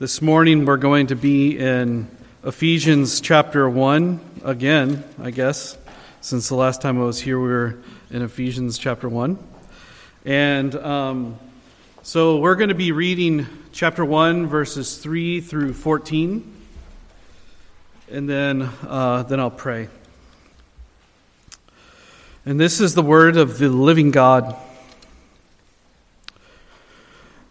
This morning we're going to be in Ephesians chapter 1 again, I guess. Since the last time I was here, we were in Ephesians chapter 1. And um, so we're going to be reading chapter 1, verses 3 through 14. And then, uh, then I'll pray. And this is the word of the living God.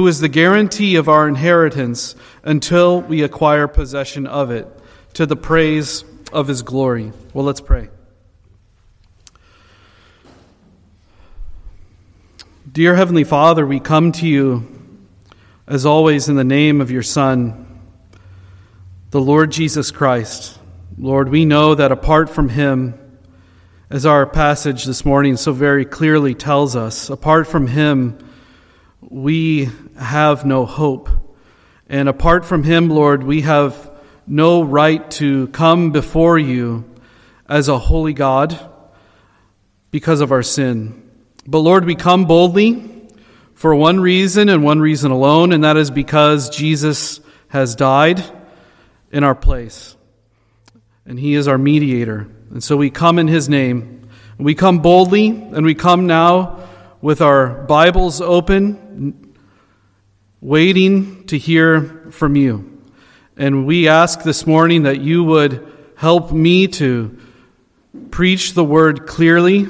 who is the guarantee of our inheritance until we acquire possession of it, to the praise of his glory. Well, let's pray. Dear Heavenly Father, we come to you, as always, in the name of your Son, the Lord Jesus Christ. Lord, we know that apart from him, as our passage this morning so very clearly tells us, apart from him, we have no hope. And apart from Him, Lord, we have no right to come before you as a holy God because of our sin. But Lord, we come boldly for one reason and one reason alone, and that is because Jesus has died in our place. And He is our mediator. And so we come in His name. We come boldly, and we come now with our Bibles open, waiting to hear from you. And we ask this morning that you would help me to preach the word clearly,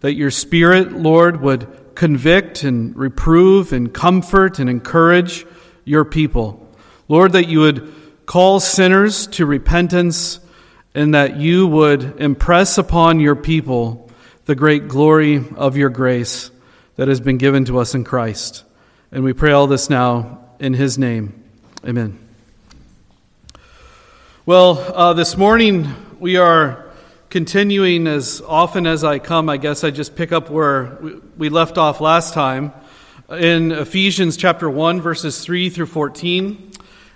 that your Spirit, Lord, would convict and reprove and comfort and encourage your people. Lord, that you would call sinners to repentance and that you would impress upon your people the great glory of your grace that has been given to us in Christ. And we pray all this now in His name. Amen. Well, uh, this morning we are continuing as often as I come. I guess I just pick up where we left off last time in Ephesians chapter 1, verses 3 through 14.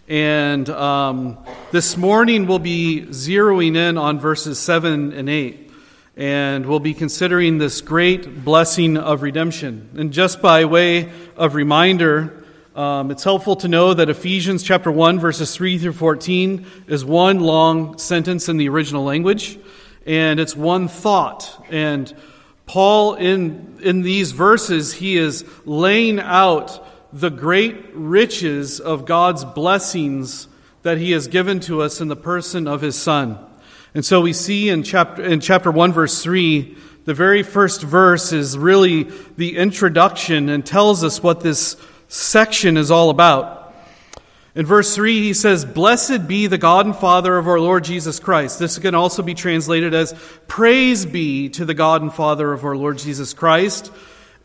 And um, this morning we'll be zeroing in on verses 7 and 8 and we'll be considering this great blessing of redemption. And just by way of reminder, um, it's helpful to know that Ephesians chapter 1, verses 3 through 14 is one long sentence in the original language, and it's one thought. And Paul, in, in these verses, he is laying out the great riches of God's blessings that he has given to us in the person of his Son. And so we see in chapter, in chapter 1, verse 3, the very first verse is really the introduction and tells us what this section is all about. In verse 3, he says, Blessed be the God and Father of our Lord Jesus Christ. This can also be translated as, Praise be to the God and Father of our Lord Jesus Christ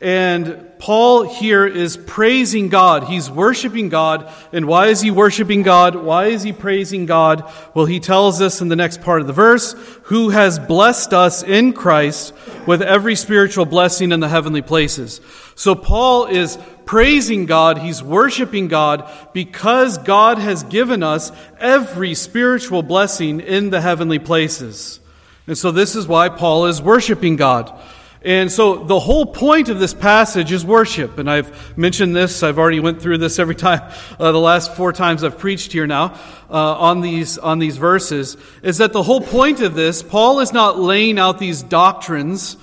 and Paul here is praising God. He's worshiping God. And why is he worshiping God? Why is he praising God? Well, he tells us in the next part of the verse, who has blessed us in Christ with every spiritual blessing in the heavenly places. So Paul is praising God. He's worshiping God because God has given us every spiritual blessing in the heavenly places. And so this is why Paul is worshiping God. And so the whole point of this passage is worship. And I've mentioned this, I've already went through this every time, uh, the last four times I've preached here now, uh, on these, on these verses, is that the whole point of this, Paul is not laying out these doctrines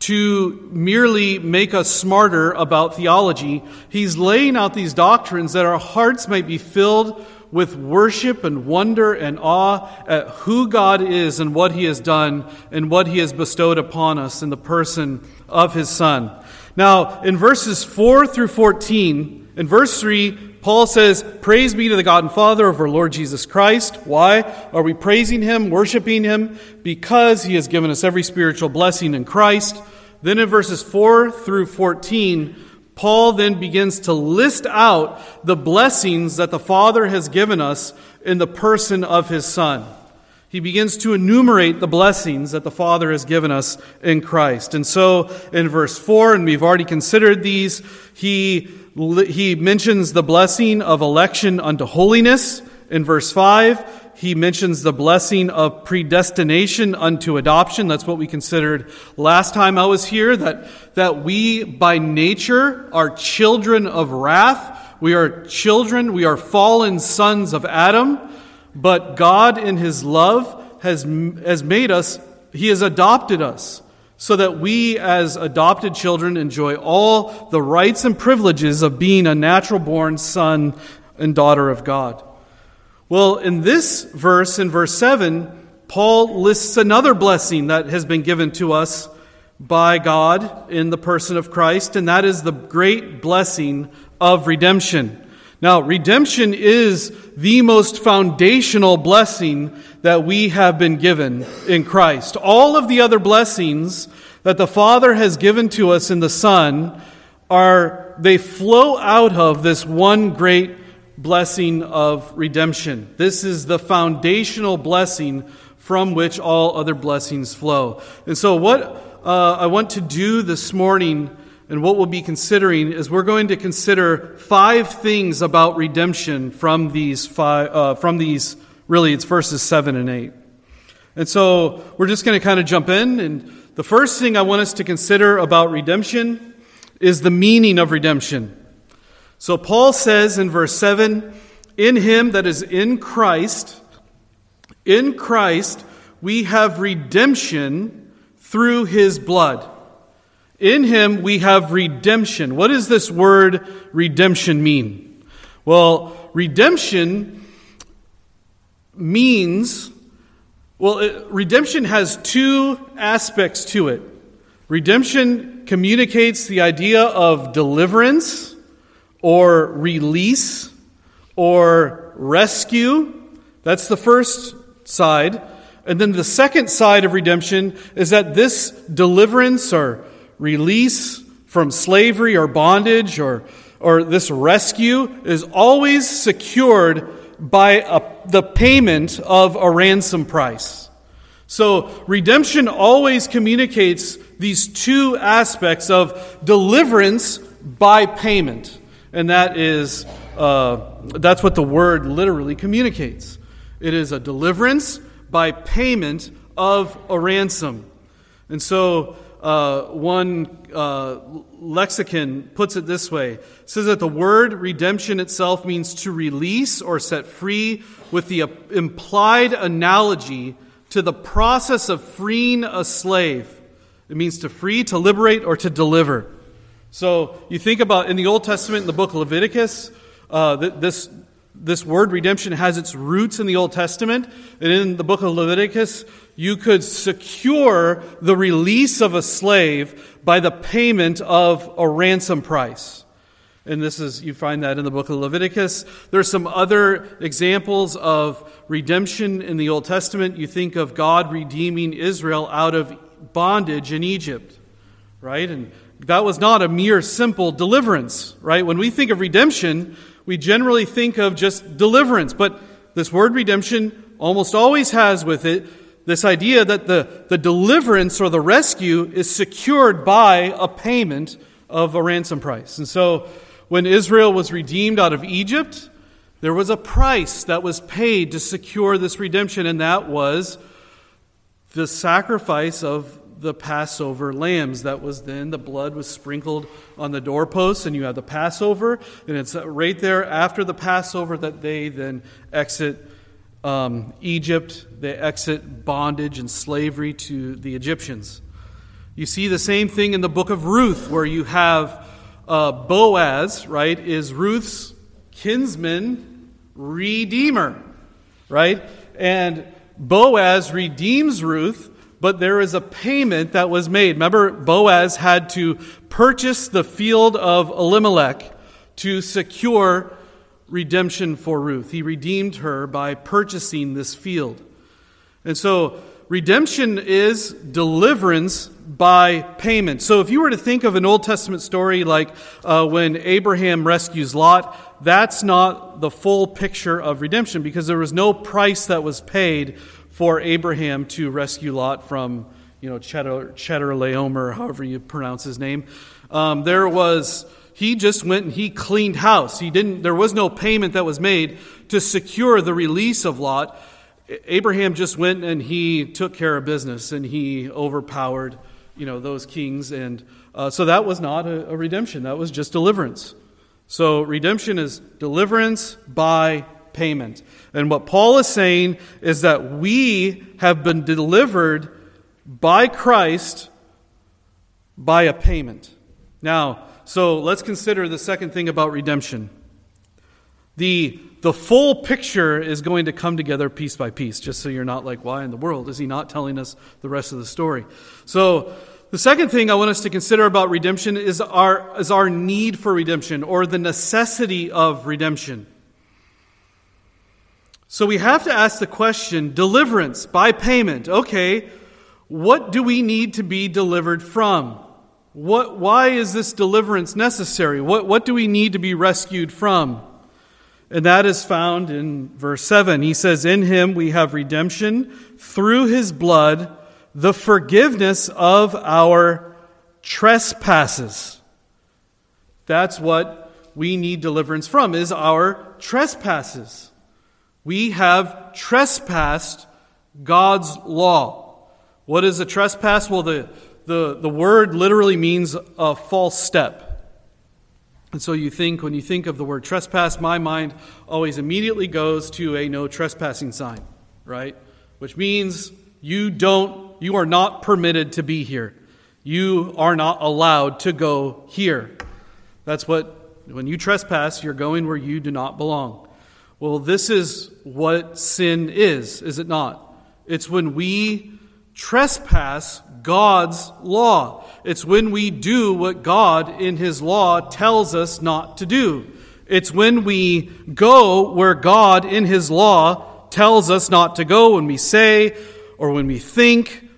to merely make us smarter about theology. He's laying out these doctrines that our hearts might be filled with worship and wonder and awe at who God is and what He has done and what He has bestowed upon us in the person of His Son. Now, in verses 4 through 14, in verse 3, Paul says, Praise be to the God and Father of our Lord Jesus Christ. Why are we praising Him, worshiping Him? Because He has given us every spiritual blessing in Christ. Then in verses 4 through 14, Paul then begins to list out the blessings that the Father has given us in the person of his Son. He begins to enumerate the blessings that the Father has given us in Christ. And so in verse 4, and we've already considered these, he, he mentions the blessing of election unto holiness. In verse 5, he mentions the blessing of predestination unto adoption. That's what we considered last time I was here, that, that we by nature are children of wrath. We are children, we are fallen sons of Adam, but God in his love has, has made us, he has adopted us so that we as adopted children enjoy all the rights and privileges of being a natural born son and daughter of God. Well, in this verse, in verse 7, Paul lists another blessing that has been given to us by God in the person of Christ, and that is the great blessing of redemption. Now, redemption is the most foundational blessing that we have been given in Christ. All of the other blessings that the Father has given to us in the Son are, they flow out of this one great blessing of redemption. This is the foundational blessing from which all other blessings flow. And so, what uh, I want to do this morning and what we'll be considering is we're going to consider five things about redemption from these five, uh, from these, really, it's verses 7 and 8. And so, we're just going to kind of jump in. And the first thing I want us to consider about redemption is the meaning of redemption. So Paul says in verse 7 In him that is in Christ, in Christ, we have redemption through his blood. In him we have redemption. What does this word redemption mean? Well, redemption means, well, it, redemption has two aspects to it. Redemption communicates the idea of deliverance or release or rescue. That's the first side. And then the second side of redemption is that this deliverance or release from slavery or bondage or, or this rescue is always secured by a, the payment of a ransom price. So redemption always communicates these two aspects of deliverance by payment. And that is, uh, that's what the word literally communicates. It is a deliverance by payment of a ransom. And so, uh, one uh, lexicon puts it this way it says that the word redemption itself means to release or set free with the implied analogy to the process of freeing a slave. It means to free, to liberate, or to deliver. So you think about in the Old Testament, in the book of Leviticus, uh, this, this word redemption has its roots in the Old Testament. And in the book of Leviticus, you could secure the release of a slave by the payment of a ransom price. And this is, you find that in the book of Leviticus. There's some other examples of redemption in the Old Testament. You think of God redeeming Israel out of bondage in Egypt, right? And that was not a mere simple deliverance, right? When we think of redemption, we generally think of just deliverance, but this word redemption almost always has with it this idea that the, the deliverance or the rescue is secured by a payment of a ransom price. And so when Israel was redeemed out of Egypt, there was a price that was paid to secure this redemption, and that was the sacrifice of the Passover lambs. That was then, the blood was sprinkled on the doorposts, and you have the Passover, and it's right there after the Passover that they then exit um, Egypt, they exit bondage and slavery to the Egyptians. You see the same thing in the book of Ruth, where you have uh, Boaz, right, is Ruth's kinsman redeemer, right? And Boaz redeems Ruth but there is a payment that was made. Remember, Boaz had to purchase the field of Elimelech to secure redemption for Ruth. He redeemed her by purchasing this field. And so, redemption is deliverance by payment. So, if you were to think of an Old Testament story like uh, when Abraham rescues Lot, that's not the full picture of redemption because there was no price that was paid for Abraham to rescue Lot from, you know, Cheddar, Cheddar Chedorlaomer, however you pronounce his name. Um, there was, he just went and he cleaned house. He didn't, there was no payment that was made to secure the release of Lot. Abraham just went and he took care of business and he overpowered, you know, those kings. And uh, so that was not a, a redemption. That was just deliverance. So redemption is deliverance by payment. And what Paul is saying is that we have been delivered by Christ by a payment. Now, so let's consider the second thing about redemption. The, the full picture is going to come together piece by piece, just so you're not like, why in the world is he not telling us the rest of the story? So, the second thing I want us to consider about redemption is our, is our need for redemption or the necessity of redemption. So we have to ask the question deliverance by payment. Okay, what do we need to be delivered from? What, why is this deliverance necessary? What, what do we need to be rescued from? And that is found in verse 7. He says, In him we have redemption through his blood, the forgiveness of our trespasses. That's what we need deliverance from, is our trespasses. We have trespassed God's law. What is a trespass? Well, the, the, the word literally means a false step. And so you think, when you think of the word trespass, my mind always immediately goes to a no trespassing sign, right? Which means you don't, you are not permitted to be here. You are not allowed to go here. That's what, when you trespass, you're going where you do not belong. Well, this is what sin is, is it not? It's when we trespass God's law. It's when we do what God in His law tells us not to do. It's when we go where God in His law tells us not to go, when we say or when we think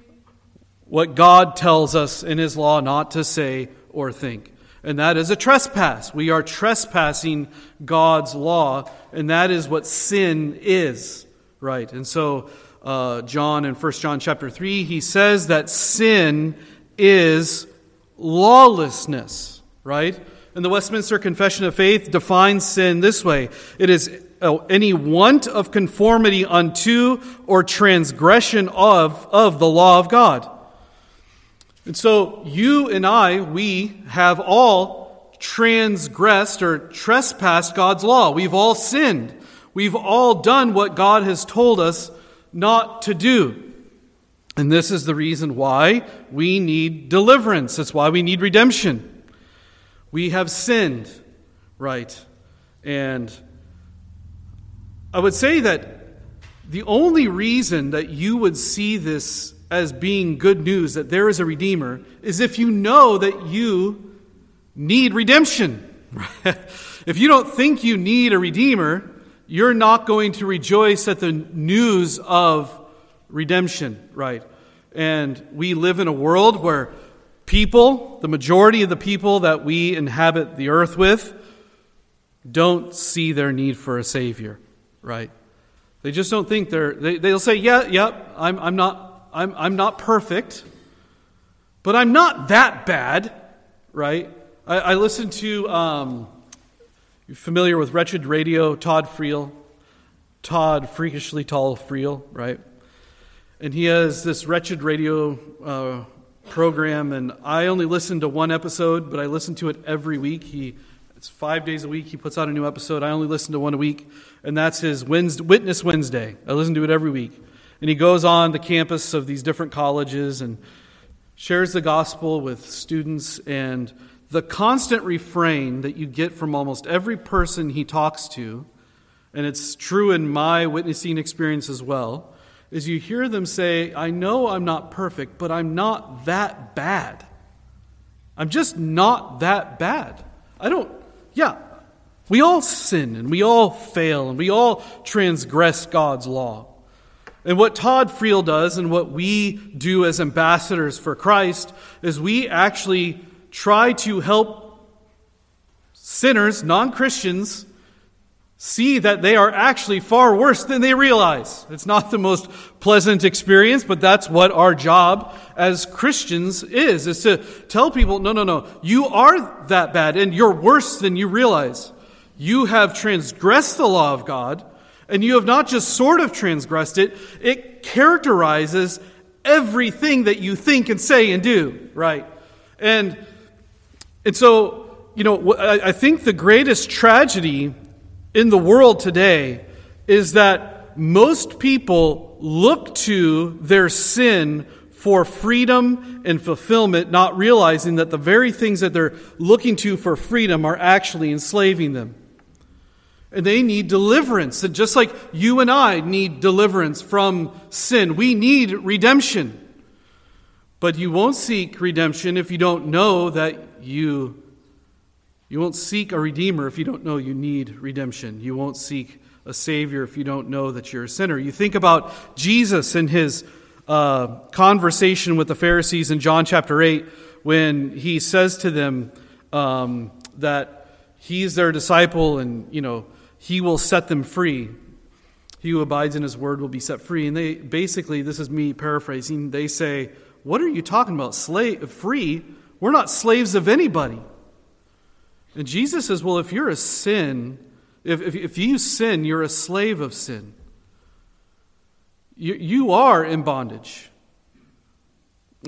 what God tells us in His law not to say or think and that is a trespass. We are trespassing God's law, and that is what sin is, right? And so, uh, John in 1 John chapter 3, he says that sin is lawlessness, right? And the Westminster Confession of Faith defines sin this way it is uh, any want of conformity unto or transgression of, of the law of God. And so you and I, we have all transgressed or trespassed God's law. We've all sinned. We've all done what God has told us not to do. And this is the reason why we need deliverance. That's why we need redemption. We have sinned, right? And I would say that the only reason that you would see this as being good news that there is a Redeemer is if you know that you need redemption. if you don't think you need a Redeemer, you're not going to rejoice at the news of redemption, right? And we live in a world where people, the majority of the people that we inhabit the earth with, don't see their need for a Savior, right? They just don't think they're, they, they'll say, yeah, yeah, I'm, I'm not I'm, I'm not perfect, but I'm not that bad, right? I, I listen to, um, you're familiar with Wretched Radio, Todd Friel, Todd Freakishly Tall Friel, right? and he has this wretched radio uh, program, and I only listen to one episode, but I listen to it every week. He it's five days a week. He puts out a new episode. I only listen to one a week, and that's his Wednesday, Witness Wednesday. I listen to it every week, and he goes on the campus of these different colleges and shares the gospel with students. And the constant refrain that you get from almost every person he talks to, and it's true in my witnessing experience as well is you hear them say, I know I'm not perfect, but I'm not that bad. I'm just not that bad. I don't, yeah, we all sin and we all fail and we all transgress God's law. And what Todd Friel does and what we do as ambassadors for Christ is we actually try to help sinners, non Christians, see that they are actually far worse than they realize. It's not the most pleasant experience, but that's what our job as Christians is, is to tell people, no, no, no, you are that bad and you're worse than you realize. You have transgressed the law of God, and you have not just sort of transgressed it, it characterizes everything that you think and say and do, right? And, and so, you know, I think the greatest tragedy in the world today is that most people look to their sin for freedom and fulfillment, not realizing that the very things that they're looking to for freedom are actually enslaving them. And they need deliverance. And just like you and I need deliverance from sin, we need redemption. But you won't seek redemption if you don't know that you you won't seek a redeemer if you don't know you need redemption. You won't seek a savior if you don't know that you're a sinner. You think about Jesus and his uh, conversation with the Pharisees in John chapter 8 when he says to them um, that he's their disciple and, you know, he will set them free. He who abides in his word will be set free. And they basically, this is me paraphrasing, they say, What are you talking about? Slave free? We're not slaves of anybody. And Jesus says, well, if you're a sin, if, if, if you sin, you're a slave of sin. You, you are in bondage.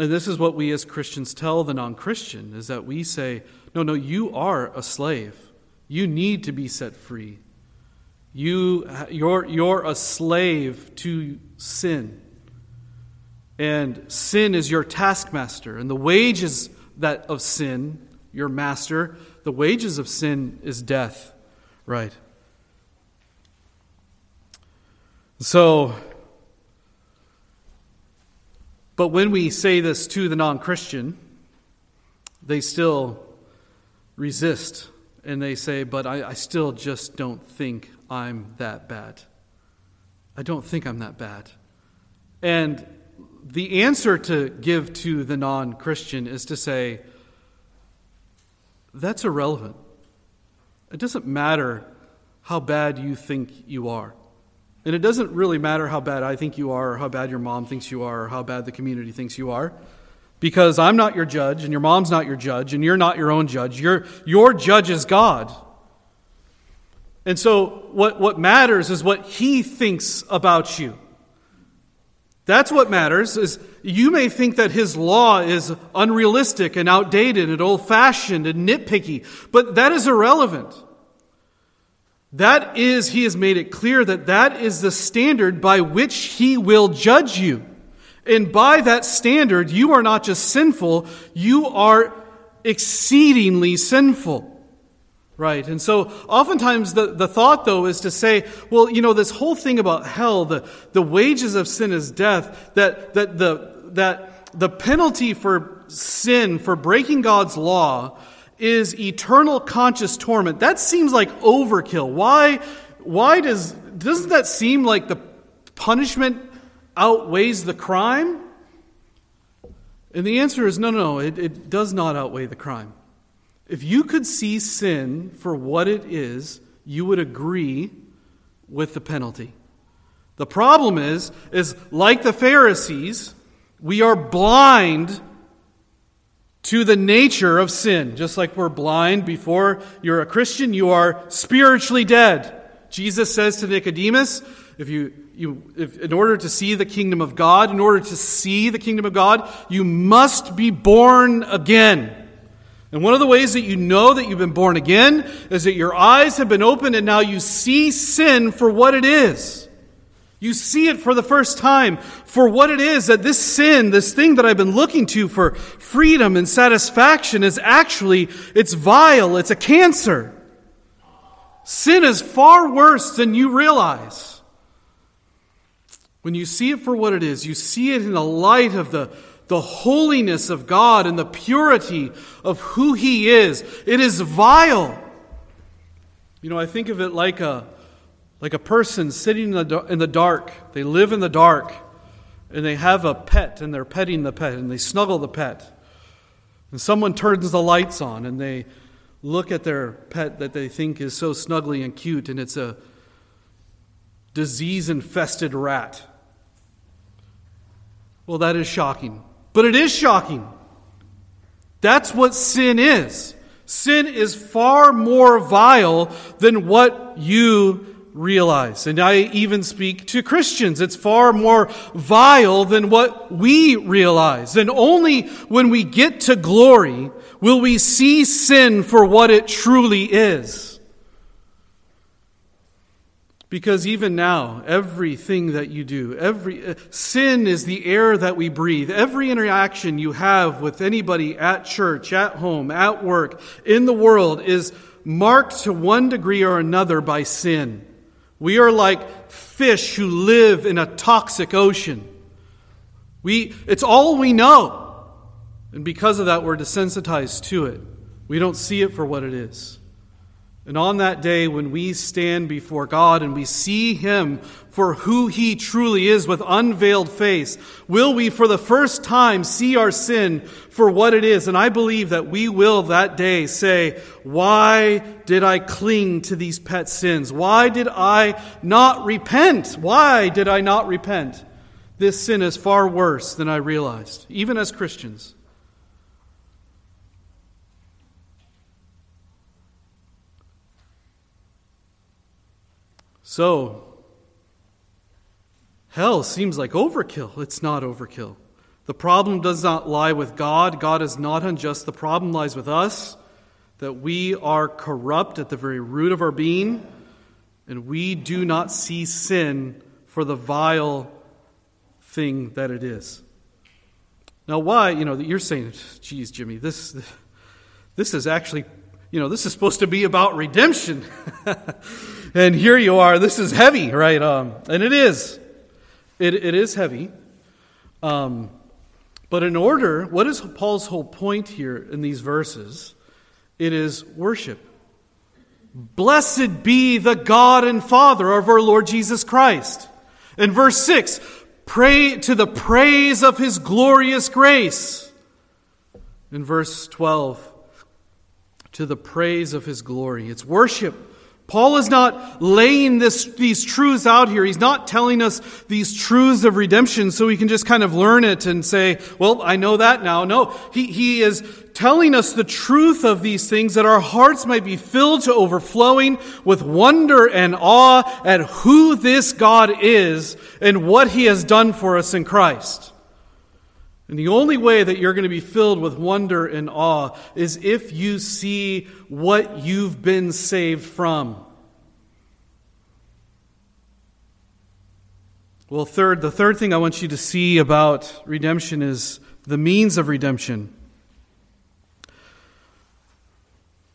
And this is what we as Christians tell the non Christian is that we say, no, no, you are a slave. You need to be set free. You, you're, you're a slave to sin. And sin is your taskmaster. And the wages that of sin, your master, the wages of sin is death, right? So, but when we say this to the non Christian, they still resist and they say, But I, I, still just don't think I'm that bad. I don't think I'm that bad. And the answer to give to the non Christian is to say, that's irrelevant. It doesn't matter how bad you think you are. And it doesn't really matter how bad I think you are, or how bad your mom thinks you are, or how bad the community thinks you are. Because I'm not your judge, and your mom's not your judge, and you're not your own judge. Your, your judge is God. And so, what, what matters is what He thinks about you. That's what matters is you may think that his law is unrealistic and outdated and old-fashioned and nitpicky, but that is irrelevant. That is, he has made it clear that that is the standard by which he will judge you. And by that standard, you are not just sinful, you are exceedingly sinful. Right. And so oftentimes the, the thought, though, is to say, well, you know, this whole thing about hell, the, the wages of sin is death, that, that, the, that the penalty for sin, for breaking God's law, is eternal conscious torment. That seems like overkill. Why, why does, doesn't that seem like the punishment outweighs the crime? And the answer is no, no, no, it, it does not outweigh the crime. If you could see sin for what it is, you would agree with the penalty. The problem is, is like the Pharisees, we are blind to the nature of sin. Just like we're blind before you're a Christian, you are spiritually dead. Jesus says to Nicodemus, if you, you if, in order to see the kingdom of God, in order to see the kingdom of God, you must be born again. And one of the ways that you know that you've been born again is that your eyes have been opened and now you see sin for what it is. You see it for the first time for what it is that this sin, this thing that I've been looking to for freedom and satisfaction is actually, it's vile, it's a cancer. Sin is far worse than you realize. When you see it for what it is, you see it in the light of the, the holiness of God and the purity of who He is. It is vile. You know, I think of it like a, like a person sitting in the, in the dark. They live in the dark and they have a pet and they're petting the pet and they snuggle the pet. And someone turns the lights on and they look at their pet that they think is so snuggly and cute and it's a disease infested rat. Well, that is shocking. But it is shocking. That's what sin is. Sin is far more vile than what you realize. And I even speak to Christians. It's far more vile than what we realize. And only when we get to glory will we see sin for what it truly is. Because even now, everything that you do, every uh, sin is the air that we breathe. Every interaction you have with anybody at church, at home, at work, in the world is marked to one degree or another by sin. We are like fish who live in a toxic ocean. We, it's all we know. And because of that, we're desensitized to it. We don't see it for what it is. And on that day, when we stand before God and we see Him for who He truly is with unveiled face, will we for the first time see our sin for what it is? And I believe that we will that day say, Why did I cling to these pet sins? Why did I not repent? Why did I not repent? This sin is far worse than I realized, even as Christians. So, hell seems like overkill. It's not overkill. The problem does not lie with God. God is not unjust. The problem lies with us that we are corrupt at the very root of our being, and we do not see sin for the vile thing that it is. Now, why, you know, you're saying, geez, Jimmy, this, this is actually, you know, this is supposed to be about redemption. and here you are. This is heavy, right? Um, and it is. It, it is heavy. Um, but in order, what is Paul's whole point here in these verses? It is worship. Blessed be the God and Father of our Lord Jesus Christ. In verse 6, pray to the praise of his glorious grace. In verse 12, to the praise of his glory. It's worship. Paul is not laying this, these truths out here. He's not telling us these truths of redemption so we can just kind of learn it and say, well, I know that now. No, he, he is telling us the truth of these things that our hearts might be filled to overflowing with wonder and awe at who this God is and what he has done for us in Christ. And the only way that you're going to be filled with wonder and awe is if you see what you've been saved from. Well, third, the third thing I want you to see about redemption is the means of redemption.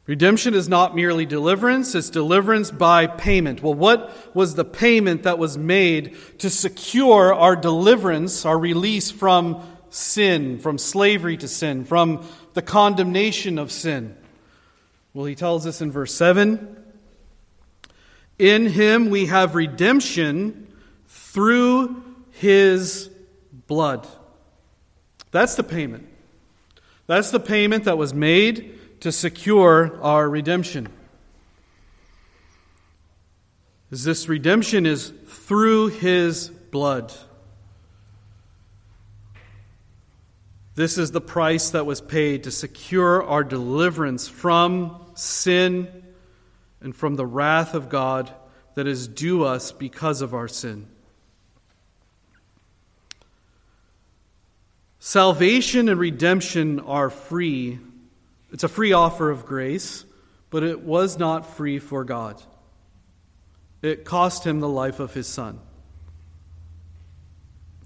Redemption is not merely deliverance, it's deliverance by payment. Well, what was the payment that was made to secure our deliverance, our release from sin, from slavery to sin, from the condemnation of sin? Well, he tells us in verse 7 In him we have redemption through his blood. That's the payment. That's the payment that was made to secure our redemption. This redemption is through his blood. This is the price that was paid to secure our deliverance from sin and from the wrath of God that is due us because of our sin. Salvation and redemption are free. It's a free offer of grace, but it was not free for God. It cost him the life of his son.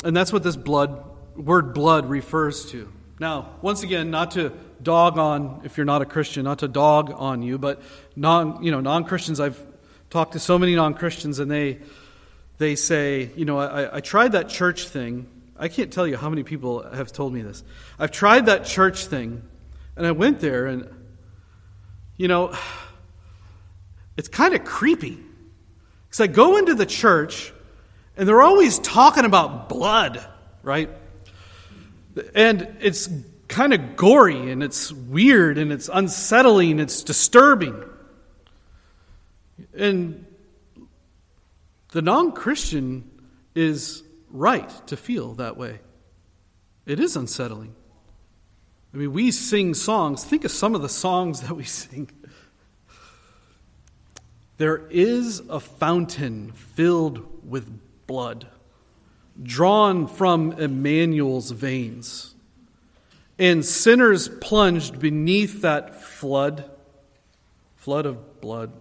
And that's what this blood word blood refers to. Now, once again, not to dog on if you're not a Christian, not to dog on you, but non, you know, non-Christians I've talked to so many non-Christians and they they say, you know, I, I tried that church thing. I can't tell you how many people have told me this. I've tried that church thing, and I went there, and you know, it's kind of creepy. Because I go into the church, and they're always talking about blood, right? And it's kind of gory, and it's weird, and it's unsettling, and it's disturbing. And the non Christian is right to feel that way. It is unsettling. I mean, we sing songs. Think of some of the songs that we sing. There is a fountain filled with blood, drawn from Emmanuel's veins. And sinners plunged beneath that flood, flood of blood,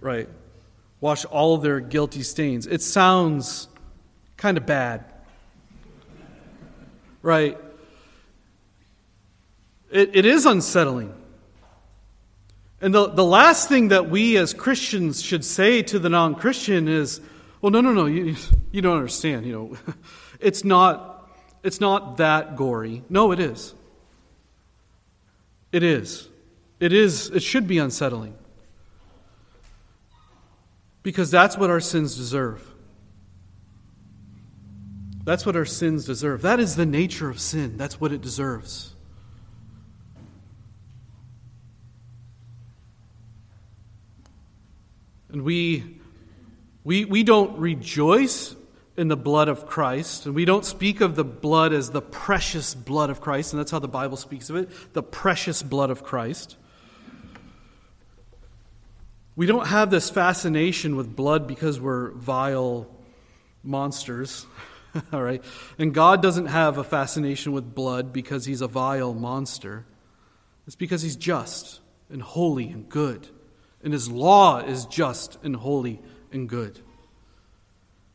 right, wash all their guilty stains. It sounds kind of bad, right? It, it is unsettling. And the, the last thing that we as Christians should say to the non Christian is, well, no, no, no, you, you don't understand. You know, it's not, it's not that gory. No, it is. It is. It is. It should be unsettling. Because that's what our sins deserve. That's what our sins deserve. That is the nature of sin. That's what it deserves. And we, we, we don't rejoice in the blood of Christ, and we don't speak of the blood as the precious blood of Christ, and that's how the Bible speaks of it the precious blood of Christ. We don't have this fascination with blood because we're vile monsters, all right? And God doesn't have a fascination with blood because he's a vile monster. It's because he's just and holy and good and his law is just and holy and good.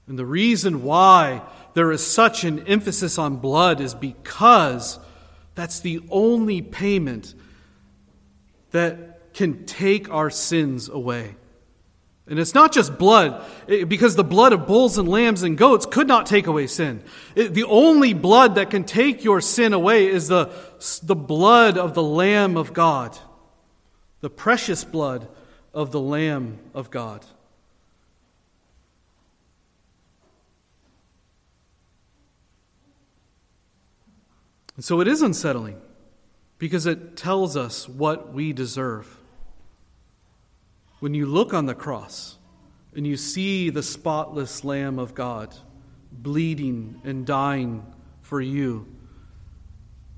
And the reason why there is such an emphasis on blood is because that's the only payment that can take our sins away. And it's not just blood, because the blood of bulls and lambs and goats could not take away sin. the only blood that can take your sin away is the, the blood of the Lamb of God, the precious blood of the Lamb of God. And so it is unsettling because it tells us what we deserve. When you look on the cross and you see the spotless Lamb of God bleeding and dying for you,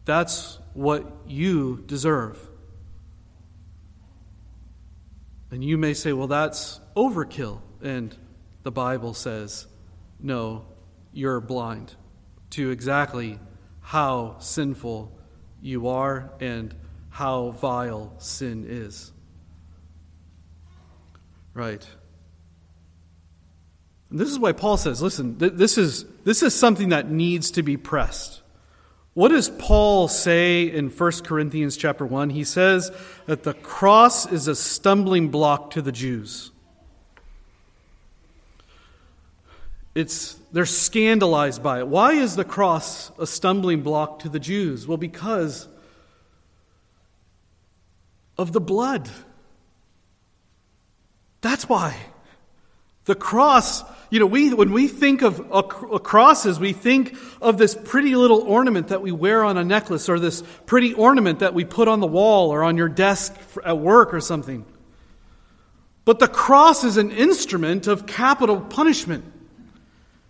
that's what you deserve. And you may say, well, that's overkill. And the Bible says, no, you're blind to exactly how sinful you are and how vile sin is. Right. And this is why Paul says, listen, th- this, is, this is something that needs to be pressed. What does Paul say in 1 Corinthians chapter 1? He says that the cross is a stumbling block to the Jews. It's, they're scandalized by it. Why is the cross a stumbling block to the Jews? Well, because of the blood. That's why. The cross you know, we, when we think of crosses, we think of this pretty little ornament that we wear on a necklace or this pretty ornament that we put on the wall or on your desk at work or something. But the cross is an instrument of capital punishment.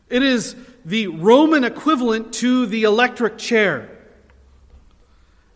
It is the Roman equivalent to the electric chair.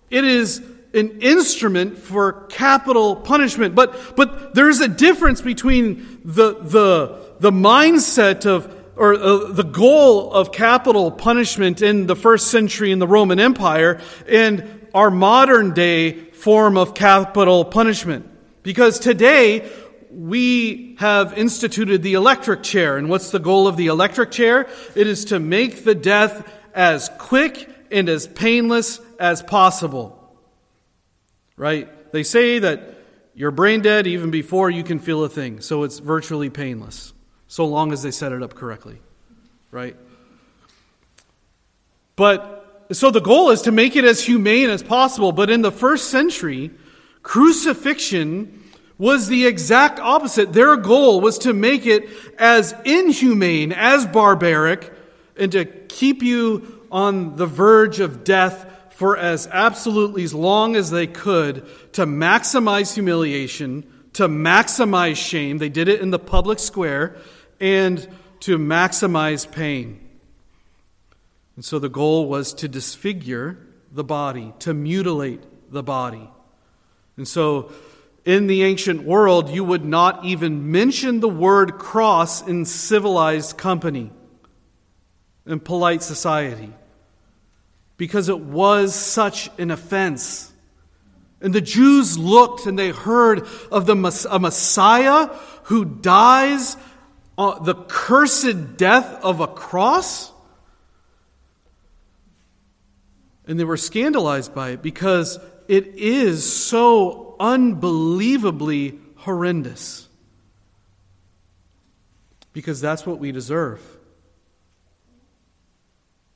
It is an instrument for capital punishment. But, but there's a difference between the, the, the mindset of, or uh, the goal of capital punishment in the first century in the Roman Empire and our modern day form of capital punishment. Because today, we have instituted the electric chair. And what's the goal of the electric chair? It is to make the death as quick and as painless as possible. Right? They say that you're brain dead even before you can feel a thing, so it's virtually painless, so long as they set it up correctly. Right? But so the goal is to make it as humane as possible, but in the first century, crucifixion was the exact opposite. Their goal was to make it as inhumane, as barbaric, and to keep you on the verge of death for as absolutely as long as they could to maximize humiliation, to maximize shame. They did it in the public square, and to maximize pain. And so the goal was to disfigure the body, to mutilate the body. And so in the ancient world, you would not even mention the word cross in civilized company, in polite society because it was such an offense. And the Jews looked and they heard of the a Messiah who dies uh, the cursed death of a cross. And they were scandalized by it because it is so unbelievably horrendous. Because that's what we deserve.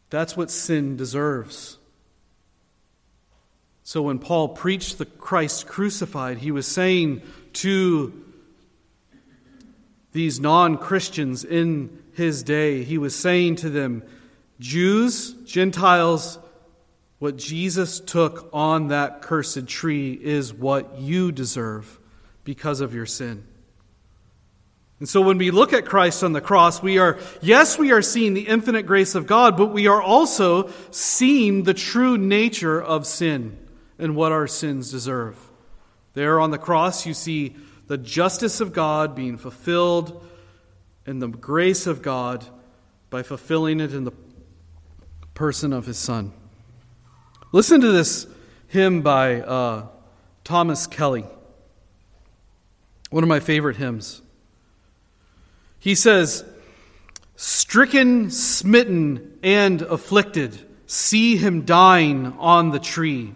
That's what sin deserves. So when Paul preached the Christ crucified, he was saying to these non Christians in his day, he was saying to them, Jews, Gentiles, what Jesus took on that cursed tree is what you deserve because of your sin. And so when we look at Christ on the cross, we are, yes, we are seeing the infinite grace of God, but we are also seeing the true nature of sin and what our sins deserve. There on the cross, you see the justice of God being fulfilled and the grace of God by fulfilling it in the person of his Son. Listen to this hymn by uh, Thomas Kelly, one of my favorite hymns. He says, Stricken, smitten, and afflicted, see him dying on the tree.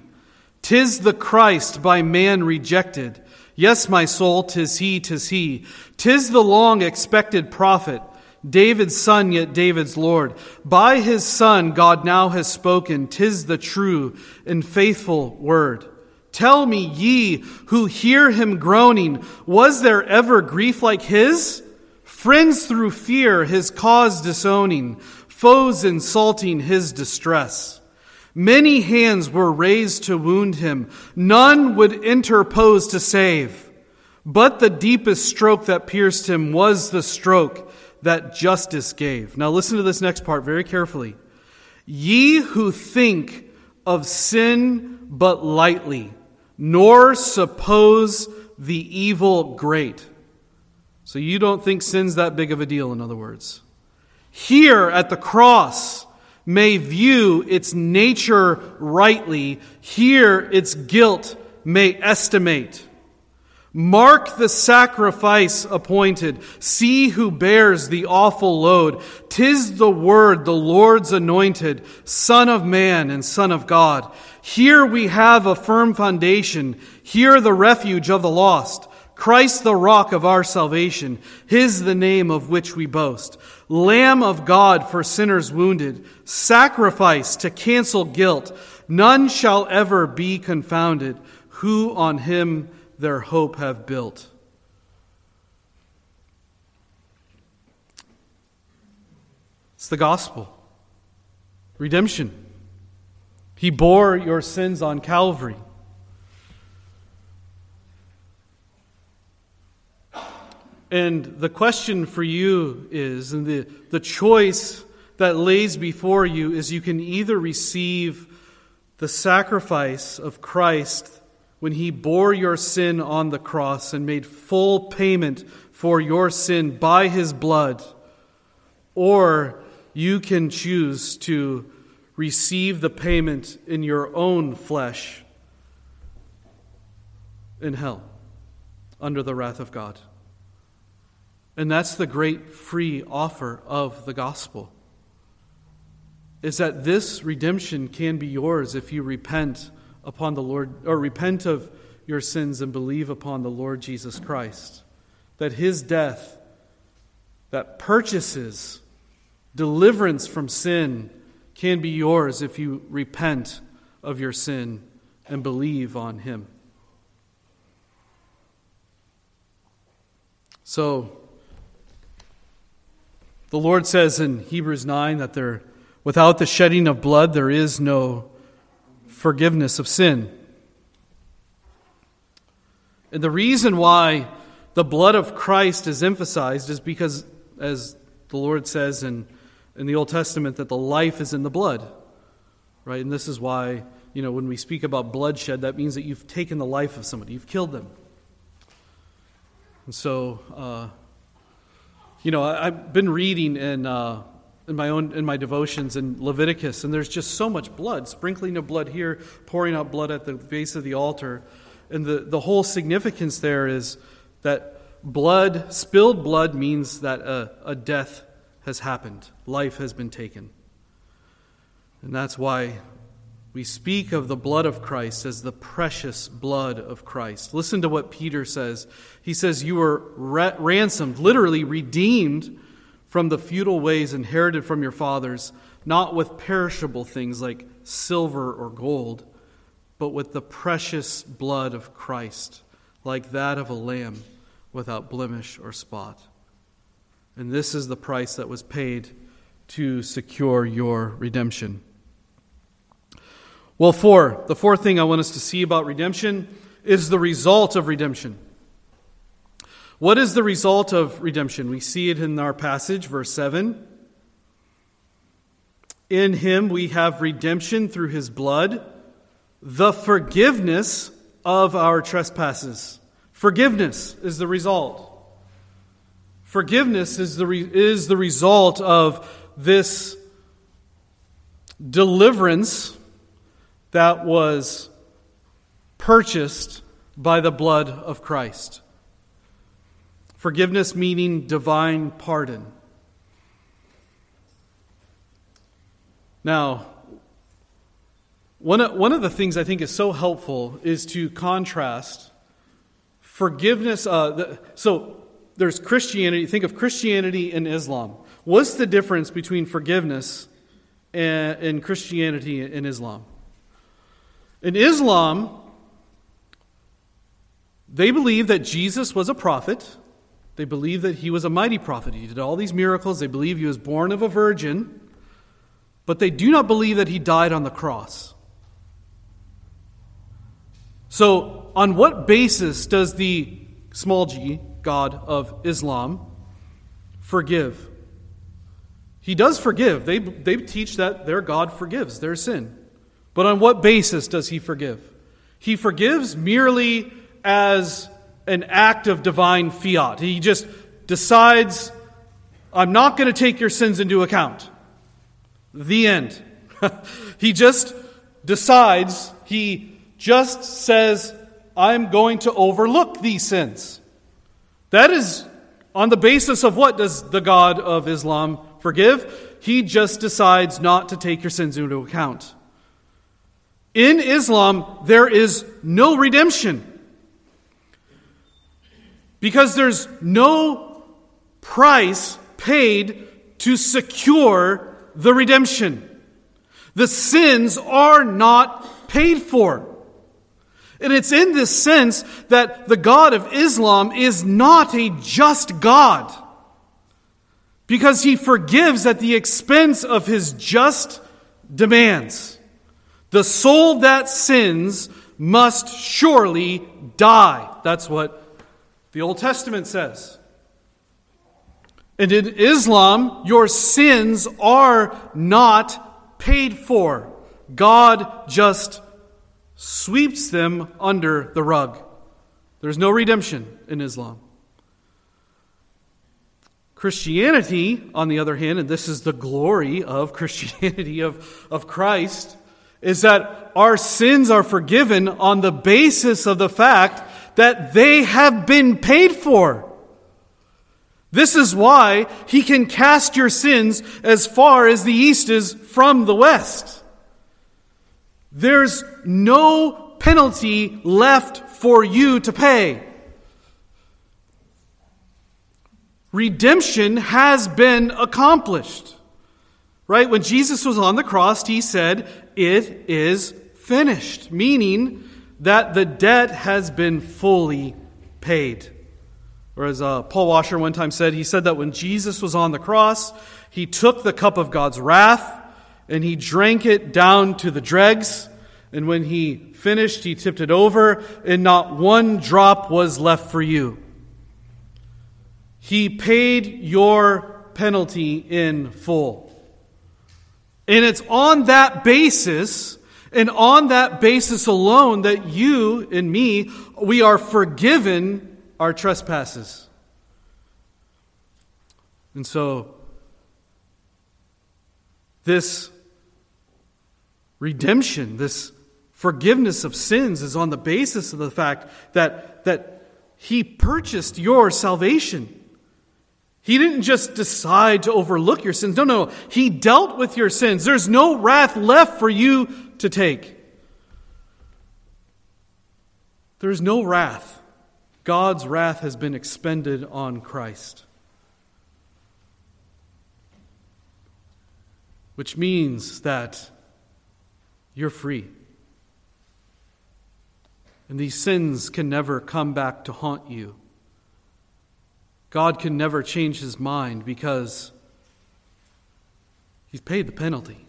Tis the Christ by man rejected. Yes, my soul, tis he, tis he. Tis the long expected prophet, David's son, yet David's Lord. By his son, God now has spoken. Tis the true and faithful word. Tell me, ye who hear him groaning, was there ever grief like his? Friends through fear his cause disowning, foes insulting his distress. Many hands were raised to wound him, none would interpose to save. But the deepest stroke that pierced him was the stroke that justice gave. Now listen to this next part very carefully. Ye who think of sin but lightly, nor suppose the evil great. So you don't think sin's that big of a deal, in other words. Here at the cross may view its nature rightly, here its guilt may estimate. Mark the sacrifice appointed. See who bears the awful load. Tis the word, the Lord's anointed, Son of man and Son of God. Here we have a firm foundation. Here the refuge of the lost. Christ the rock of our salvation, his the name of which we boast. Lamb of God for sinners wounded, sacrifice to cancel guilt. None shall ever be confounded who on him their hope have built. It's the gospel. Redemption. He bore your sins on Calvary. And the question for you is, and the, the choice that lays before you is you can either receive the sacrifice of Christ when he bore your sin on the cross and made full payment for your sin by his blood, or you can choose to receive the payment in your own flesh in hell under the wrath of God. And that's the great free offer of the gospel. Is that this redemption can be yours if you repent upon the Lord or repent of your sins and believe upon the Lord Jesus Christ. That his death that purchases deliverance from sin can be yours if you repent of your sin and believe on him. So, the Lord says in Hebrews 9 that there, without the shedding of blood, there is no forgiveness of sin. And the reason why the blood of Christ is emphasized is because, as the Lord says in, in the Old Testament, that the life is in the blood. Right? And this is why, you know, when we speak about bloodshed, that means that you've taken the life of somebody, you've killed them. And so, uh, you know, I, have been reading in, uh, in my own in my devotions in Leviticus, and there's just so much blood, sprinkling of blood here, pouring out blood at the base of the altar, and the the whole significance there is that blood, spilled blood, means that a, a death has happened, life has been taken, and that's why we speak of the blood of Christ as the precious blood of Christ. Listen to what Peter says. He says, You were ra- ransomed, literally redeemed from the futile ways inherited from your fathers, not with perishable things like silver or gold, but with the precious blood of Christ, like that of a lamb without blemish or spot. And this is the price that was paid to secure your redemption. Well, four, the fourth thing I want us to see about redemption is the result of redemption. What is the result of redemption? We see it in our passage, verse 7. In him we have redemption through his blood, the forgiveness of our trespasses. Forgiveness is the result. Forgiveness is the, re- is the result of this deliverance that was purchased by the blood of Christ. Forgiveness meaning divine pardon. Now, one of, one of the things I think is so helpful is to contrast forgiveness. Uh, the, so there's Christianity. Think of Christianity and Islam. What's the difference between forgiveness and, and Christianity and Islam? In Islam, they believe that Jesus was a prophet. They believe that he was a mighty prophet. He did all these miracles. They believe he was born of a virgin. But they do not believe that he died on the cross. So, on what basis does the small g, God of Islam, forgive? He does forgive. They, they teach that their God forgives their sin. But on what basis does he forgive? He forgives merely as an act of divine fiat. He just decides, I'm not going to take your sins into account. The end. he just decides, he just says, I'm going to overlook these sins. That is on the basis of what does the God of Islam forgive? He just decides not to take your sins into account. In Islam, there is no redemption because there's no price paid to secure the redemption. The sins are not paid for. And it's in this sense that the God of Islam is not a just God because he forgives at the expense of his just demands. The soul that sins must surely die. That's what the Old Testament says. And in Islam, your sins are not paid for. God just sweeps them under the rug. There's no redemption in Islam. Christianity, on the other hand, and this is the glory of Christianity, of, of Christ, is that our sins are forgiven on the basis of the fact that they have been paid for. This is why he can cast your sins as far as the east is from the west. There's no penalty left for you to pay. Redemption has been accomplished. Right? When Jesus was on the cross, he said, It is finished, meaning that the debt has been fully paid. Or as uh, Paul Washer one time said, he said that when Jesus was on the cross, he took the cup of God's wrath and he drank it down to the dregs. And when he finished, he tipped it over, and not one drop was left for you. He paid your penalty in full. And it's on that basis, and on that basis alone, that you and me, we are forgiven our trespasses. And so, this redemption, this forgiveness of sins is on the basis of the fact that, that He purchased your salvation. He didn't just decide to overlook your sins. No, no. He dealt with your sins. There's no wrath left for you to take. There's no wrath. God's wrath has been expended on Christ. Which means that you're free. And these sins can never come back to haunt you. God can never change his mind because he's paid the penalty.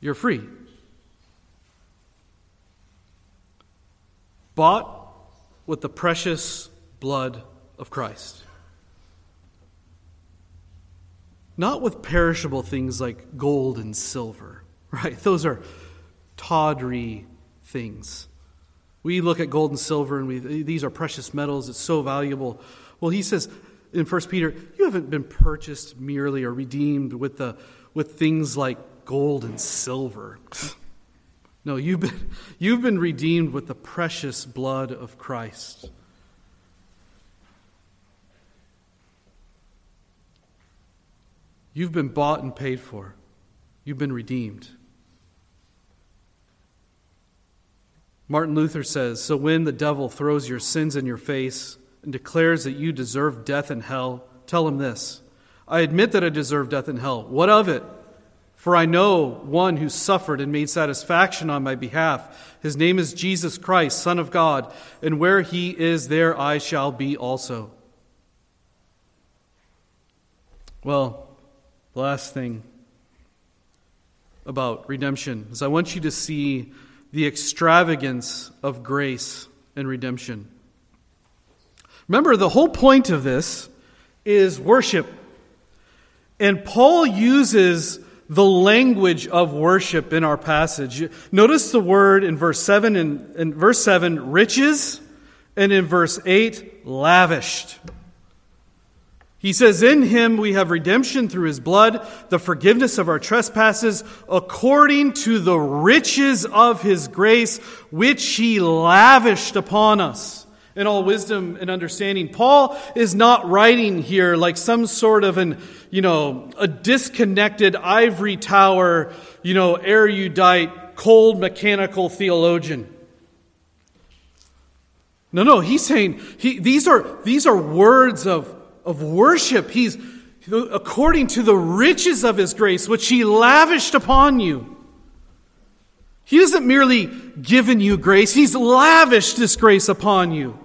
You're free. Bought with the precious blood of Christ. Not with perishable things like gold and silver, right? Those are tawdry things. We look at gold and silver and we, these are precious metals, it's so valuable. Well, he says in 1 Peter, you haven't been purchased merely or redeemed with, the, with things like gold and silver. no, you've been, you've been redeemed with the precious blood of Christ. You've been bought and paid for. You've been redeemed. Martin Luther says So when the devil throws your sins in your face, and declares that you deserve death and hell, tell him this I admit that I deserve death and hell. What of it? For I know one who suffered and made satisfaction on my behalf. His name is Jesus Christ, Son of God, and where he is, there I shall be also. Well, the last thing about redemption is I want you to see the extravagance of grace and redemption. Remember, the whole point of this is worship. And Paul uses the language of worship in our passage. Notice the word in verse 7 and in verse 7 riches and in verse 8 lavished. He says, In him we have redemption through his blood, the forgiveness of our trespasses, according to the riches of his grace, which he lavished upon us in all wisdom and understanding. Paul is not writing here like some sort of an, you know, a disconnected ivory tower, you know, erudite, cold mechanical theologian. No, no, he's saying he, these are these are words of, of worship. He's according to the riches of his grace, which he lavished upon you. He hasn't merely given you grace, he's lavished this grace upon you.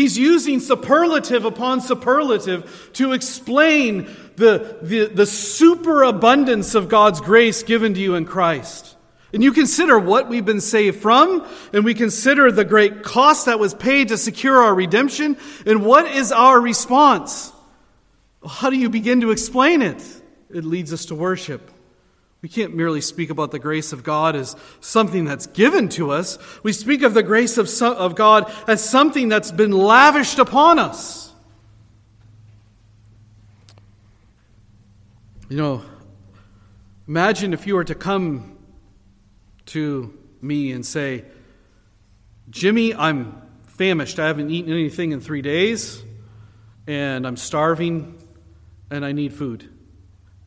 He's using superlative upon superlative to explain the, the, the superabundance of God's grace given to you in Christ. And you consider what we've been saved from, and we consider the great cost that was paid to secure our redemption, and what is our response? How do you begin to explain it? It leads us to worship. We can't merely speak about the grace of God as something that's given to us. We speak of the grace of, so, of God as something that's been lavished upon us. You know, imagine if you were to come to me and say, Jimmy, I'm famished. I haven't eaten anything in three days, and I'm starving, and I need food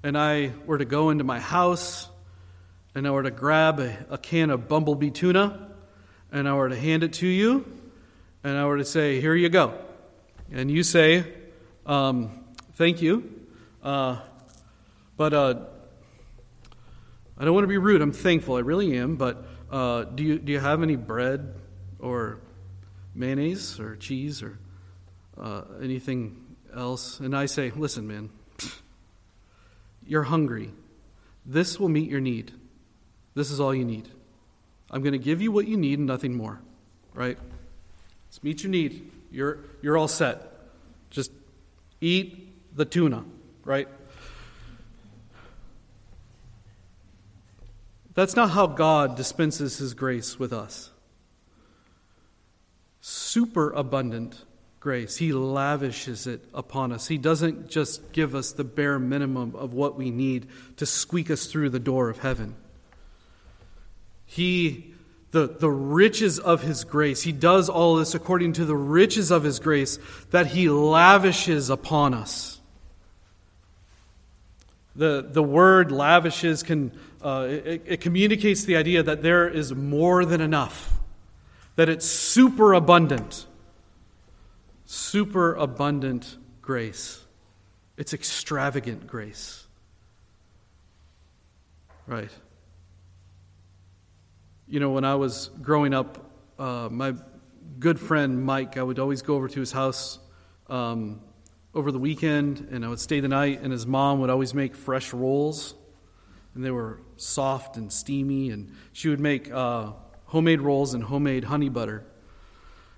and I were to go into my house and I were to grab a, a, can of bumblebee tuna and I were to hand it to you and I were to say, Here you go. And you say, um, Thank you. Uh, but uh, I don't want to be rude. I'm thankful. I really am. But uh, do, you, do you have any bread or mayonnaise or cheese or uh, anything else? And I say, Listen, man. You're hungry. This will meet your need. This is all you need. I'm going to give you what you need and nothing more. Right? Let's meet your need. You're, you're all set. Just eat the tuna, right? That's not how God dispenses his grace with us. Super abundant grace. He lavishes it upon us. He doesn't just give us the bare minimum of what we need to squeak us through the door of heaven. He, the, the riches of His grace, He does all this according to the riches of His grace that He lavishes upon us. The, the word lavishes can, uh, it, it communicates the idea that there is more than enough, that it's super abundant super abundant grace. It's extravagant grace. Right. You know, when I was growing up, uh, my good friend Mike, I would always go over to his house um, over the weekend and I would stay the night, and his mom would always make fresh rolls. And they were soft and steamy, and she would make uh, homemade rolls and homemade honey butter.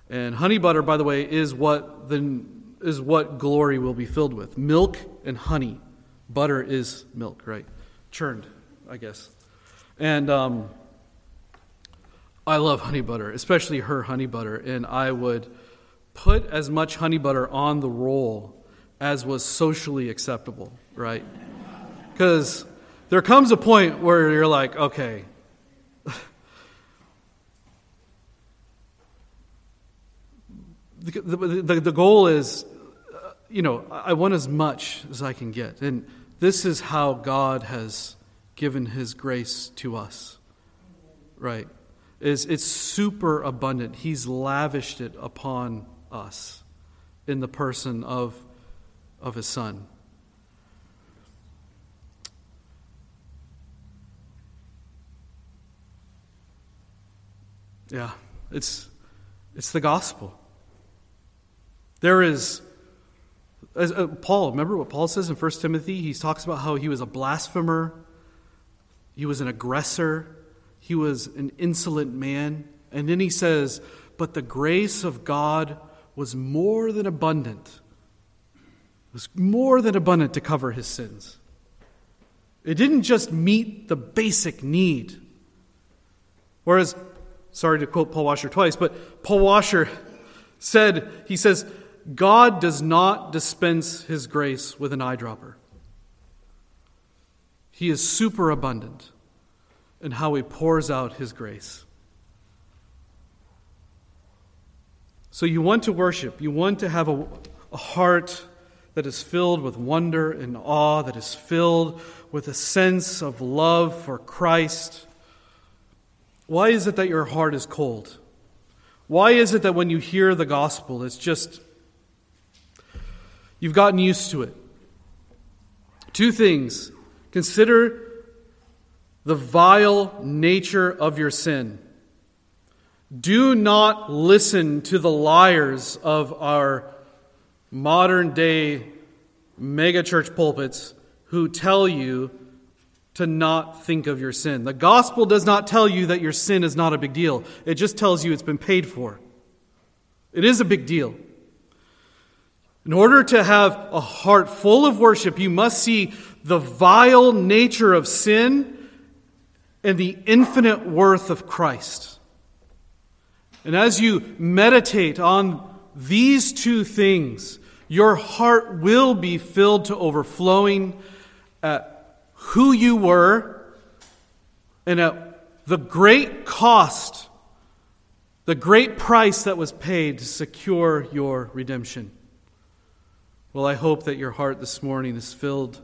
And honey butter, by the way, is what the is what glory will be filled with. Milk and honey. Butter is milk, right? Churned, I guess. And um, I love honey butter, especially her honey butter. And I would put as much honey butter on the roll as was socially acceptable, right? Because there comes a point where you're like, okay, the, the, the goal is, uh, you know, I want as much as I can get. And this is how God has given his grace to us, right? Is it's super abundant. He's lavished it upon us in the person of, of his son. Yeah, it's, it's the gospel. There is, as, uh, Paul, remember what Paul says in 1 Timothy? He talks about how he was a blasphemer, he was an aggressor, he was an insolent man. And then he says, But the grace of God was more than abundant. It was more than abundant to cover his sins. It didn't just meet the basic need. Whereas, sorry to quote Paul Washer twice, but Paul Washer said, he says, God does not dispense his grace with an eyedropper. He is super abundant in how he pours out his grace. So you want to worship, you want to have a, a heart that is filled with wonder and awe, that is filled with a sense of love for Christ. Why is it that your heart is cold? Why is it that when you hear the gospel, it's just You've gotten used to it. Two things. Consider the vile nature of your sin. Do not listen to the liars of our modern day megachurch pulpits who tell you to not think of your sin. The gospel does not tell you that your sin is not a big deal, it just tells you it's been paid for. It is a big deal. In order to have a heart full of worship, you must see the vile nature of sin and the infinite worth of Christ. And as you meditate on these two things, your heart will be filled to overflowing at who you were and at the great cost, the great price that was paid to secure your redemption. Well, I hope that your heart this morning is filled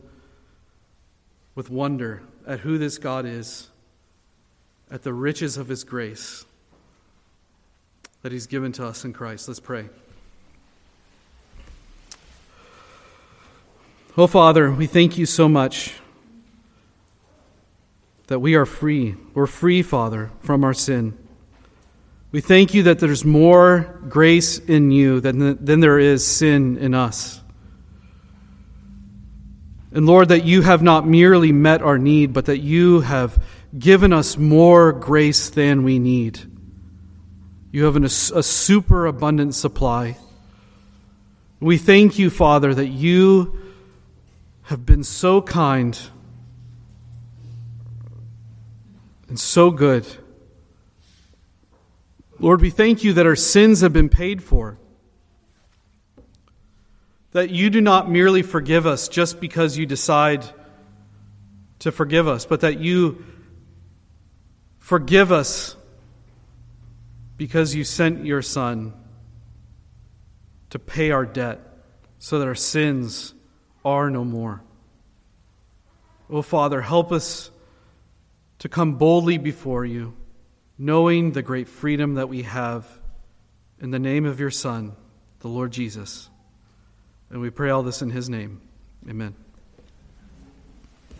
with wonder at who this God is, at the riches of his grace that he's given to us in Christ. Let's pray. Oh, Father, we thank you so much that we are free. We're free, Father, from our sin. We thank you that there's more grace in you than, than there is sin in us. And Lord, that you have not merely met our need, but that you have given us more grace than we need. You have an, a super abundant supply. We thank you, Father, that you have been so kind and so good. Lord, we thank you that our sins have been paid for. That you do not merely forgive us just because you decide to forgive us, but that you forgive us because you sent your Son to pay our debt so that our sins are no more. Oh, Father, help us to come boldly before you, knowing the great freedom that we have in the name of your Son, the Lord Jesus. And we pray all this in his name. Amen.